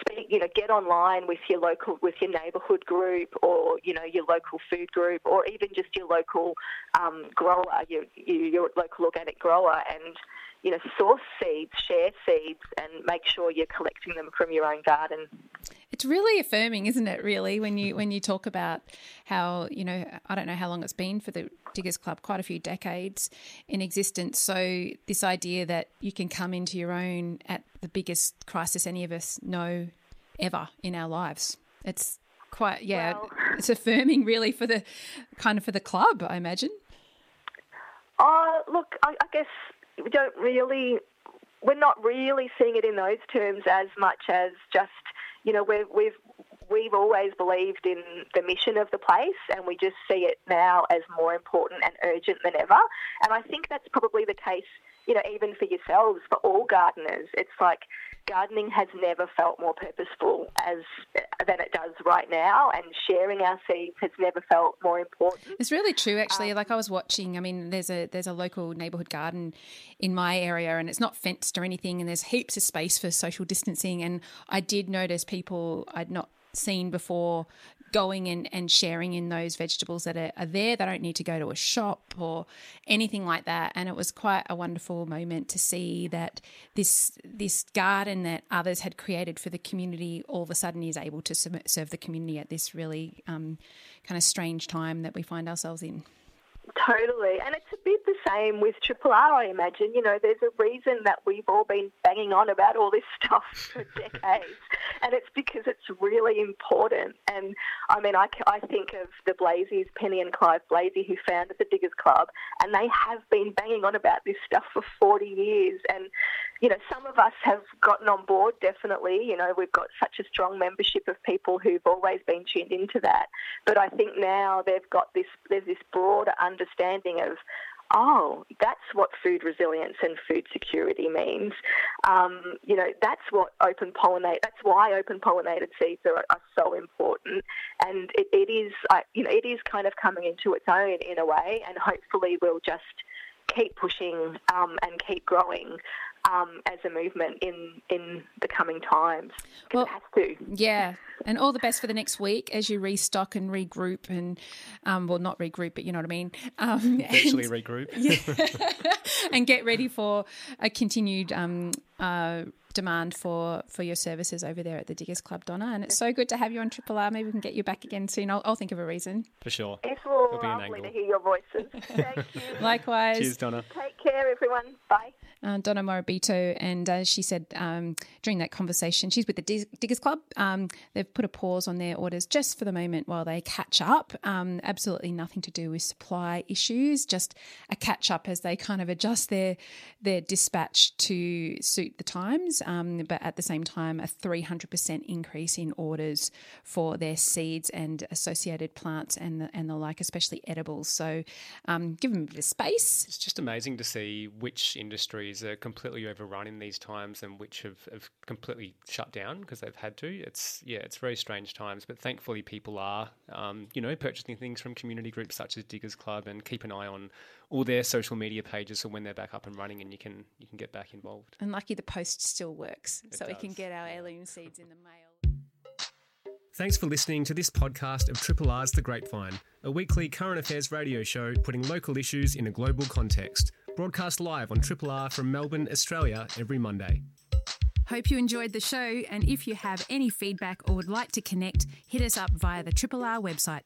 speak, you know, get online with your local, with your neighbourhood group, or you know, your local food group, or even just your local um, grower, your, your local organic grower, and you know, source seeds, share seeds, and make sure you're collecting them from your own garden. It's really affirming, isn't it? Really, when you when you talk about how you know, I don't know how long it's been for the Diggers Club, quite a few decades in existence. So this idea that you can come into your own at the biggest crisis any of us know ever in our lives. It's quite yeah, well, it's affirming really for the kind of for the club, I imagine. Uh, look, I, I guess we don't really, we're not really seeing it in those terms as much as just, you know, we've, we've, we've always believed in the mission of the place and we just see it now as more important and urgent than ever. And I think that's probably the case, you know, even for yourselves, for all gardeners. It's like, gardening has never felt more purposeful as than it does right now, and sharing our seeds has never felt more important. It's really true, actually. Um, like I was watching. I mean, there's a there's a local neighbourhood garden in my area, and it's not fenced or anything, and there's heaps of space for social distancing. And I did notice people I'd not seen before going and, and sharing in those vegetables that are, are, there. They don't need to go to a shop or anything like that. And it was quite a wonderful moment to see that this this garden that others had created for the community all of a sudden is able to serve the community at this really um, kind of strange time that we find ourselves in. Totally. And it's a bit the same with Triple R, I imagine. You know, there's a reason that we've all been banging on about all this stuff for decades. and it's because it's really important. And I mean, I, I think of the Blazeys, Penny and Clive Blazey, who founded the Diggers Club, and they have been banging on about this stuff for 40 years. And, you know, some of us have gotten on board, definitely. You know, we've got such a strong membership of people who've always been tuned into that. But I think now they've got this, there's this broader understanding of oh, that's what food resilience and food security means. Um, you know, that's what open pollinate. That's why open pollinated seeds are, are so important, and it, it is, you know, it is kind of coming into its own in a way, and hopefully we'll just keep pushing um, and keep growing um, as a movement in in the coming times. Well, it has to. Yeah, and all the best for the next week as you restock and regroup, and um, well, not regroup, but you know what I mean. Um, Actually, regroup. Yeah, and get ready for a continued um, uh, demand for for your services over there at the Diggers Club, Donna. And it's so good to have you on Triple R. Maybe we can get you back again soon. I'll, I'll think of a reason. For sure. It's all lovely to hear your voices. Thank you. Likewise. Cheers, Donna. Take care, everyone. Bye uh, Donna Morabito, and uh, she said um, during that conversation, she's with the Diggers Club. Um, they've put a pause on their orders just for the moment while they catch up. Um, absolutely nothing to do with supply issues, just a catch up as they kind of adjust their their dispatch to suit the times. Um, but at the same time, a 300% increase in orders for their seeds and associated plants and the, and the like, especially edibles. So um, give them a bit of space. It's just amazing to see which industry are completely overrun in these times and which have, have completely shut down because they've had to. It's yeah, it's very strange times, but thankfully people are um, you know purchasing things from community groups such as Diggers Club and keep an eye on all their social media pages so when they're back up and running and you can you can get back involved. And lucky the post still works, it so does. we can get our heirloom seeds in the mail. Thanks for listening to this podcast of Triple R's The Grapevine, a weekly current affairs radio show putting local issues in a global context broadcast live on Triple R from Melbourne, Australia, every Monday. Hope you enjoyed the show, and if you have any feedback or would like to connect, hit us up via the Triple R website.